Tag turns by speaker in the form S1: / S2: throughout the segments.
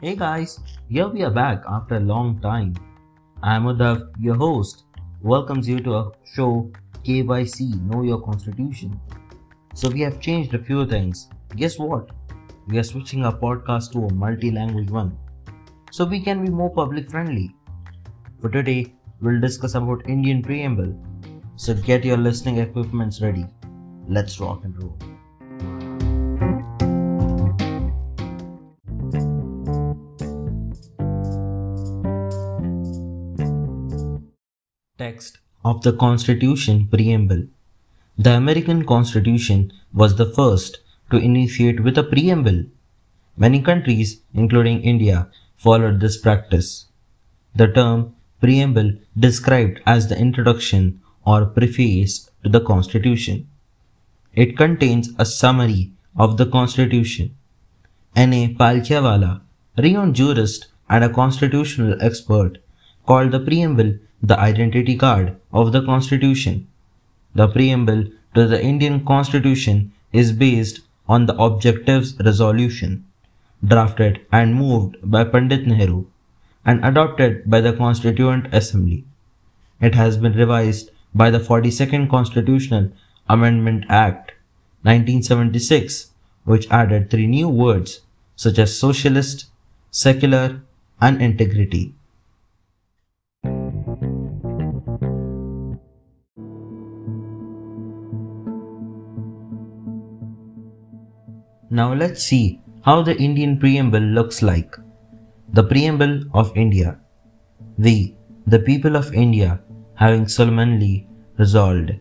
S1: Hey guys, here we are back after a long time. I'm Uddhav, your host, welcomes you to our show KYC Know Your Constitution. So, we have changed a few things. Guess what? We are switching our podcast to a multi language one so we can be more public friendly. For today, we'll discuss about Indian preamble. So, get your listening equipments ready. Let's rock and roll. Text of the Constitution Preamble The American Constitution was the first to initiate with a preamble. Many countries, including India, followed this practice. The term preamble described as the introduction or preface to the Constitution. It contains a summary of the Constitution. N.A. Palkhiwala, renowned jurist and a constitutional expert, called the preamble the identity card of the Constitution. The preamble to the Indian Constitution is based on the Objectives Resolution, drafted and moved by Pandit Nehru and adopted by the Constituent Assembly. It has been revised by the 42nd Constitutional Amendment Act 1976, which added three new words such as socialist, secular, and integrity. Now let's see how the Indian preamble looks like. The preamble of India. We, the people of India, having solemnly resolved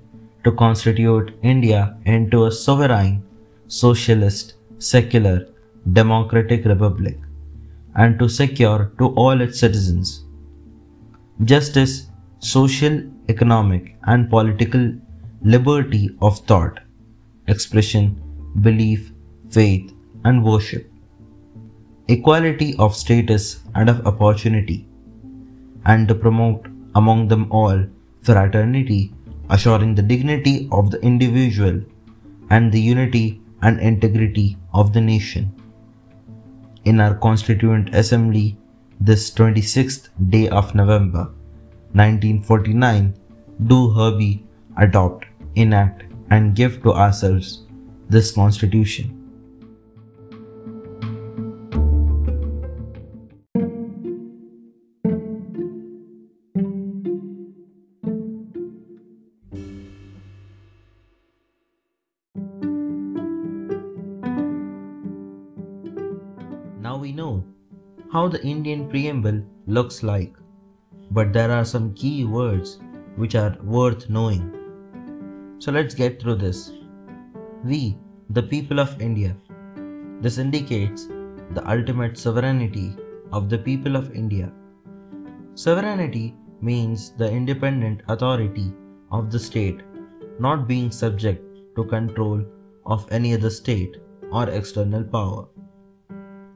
S1: to constitute India into a sovereign, socialist, secular, democratic republic, and to secure to all its citizens justice, social, economic, and political liberty of thought, expression, belief, faith, and worship, equality of status and of opportunity, and to promote among them all fraternity, assuring the dignity of the individual and the unity and integrity of the nation. In our Constituent Assembly, this 26th day of November 1949, do hereby adopt, enact, and give to ourselves this Constitution. Know how the Indian preamble looks like, but there are some key words which are worth knowing. So let's get through this. We, the people of India. This indicates the ultimate sovereignty of the people of India. Sovereignty means the independent authority of the state not being subject to control of any other state or external power.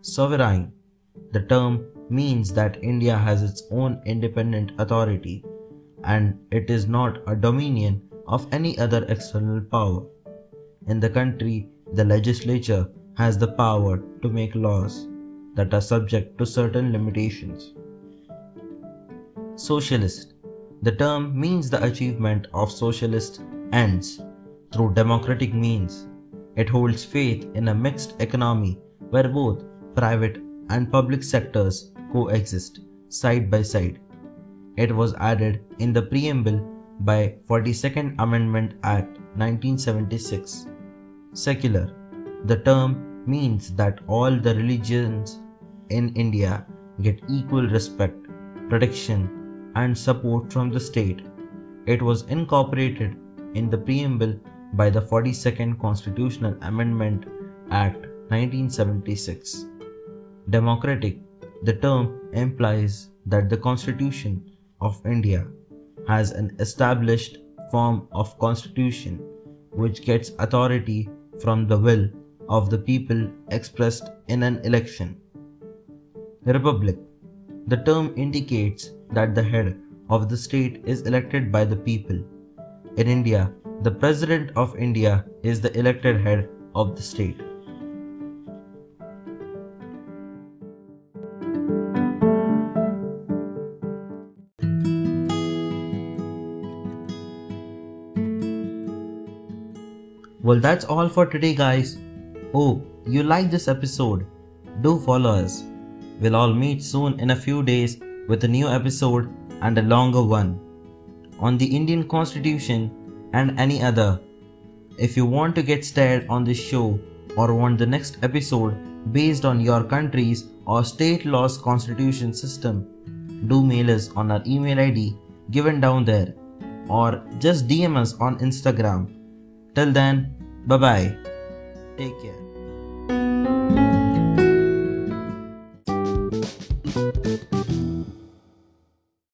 S1: Sovereign. The term means that India has its own independent authority and it is not a dominion of any other external power. In the country, the legislature has the power to make laws that are subject to certain limitations. Socialist. The term means the achievement of socialist ends through democratic means. It holds faith in a mixed economy where both private and public sectors coexist side by side. It was added in the preamble by 42nd Amendment Act 1976. Secular. The term means that all the religions in India get equal respect, protection, and support from the state. It was incorporated in the preamble by the 42nd Constitutional Amendment Act 1976. Democratic. The term implies that the Constitution of India has an established form of constitution which gets authority from the will of the people expressed in an election. Republic. The term indicates that the head of the state is elected by the people. In India, the President of India is the elected head of the state. Well, that's all for today, guys. Oh, you like this episode. Do follow us. We'll all meet soon in a few days with a new episode and a longer one on the Indian Constitution and any other. If you want to get started on this show or want the next episode based on your country's or state law's constitution system, do mail us on our email ID given down there or just DM us on Instagram. Till then, bye bye. Take care.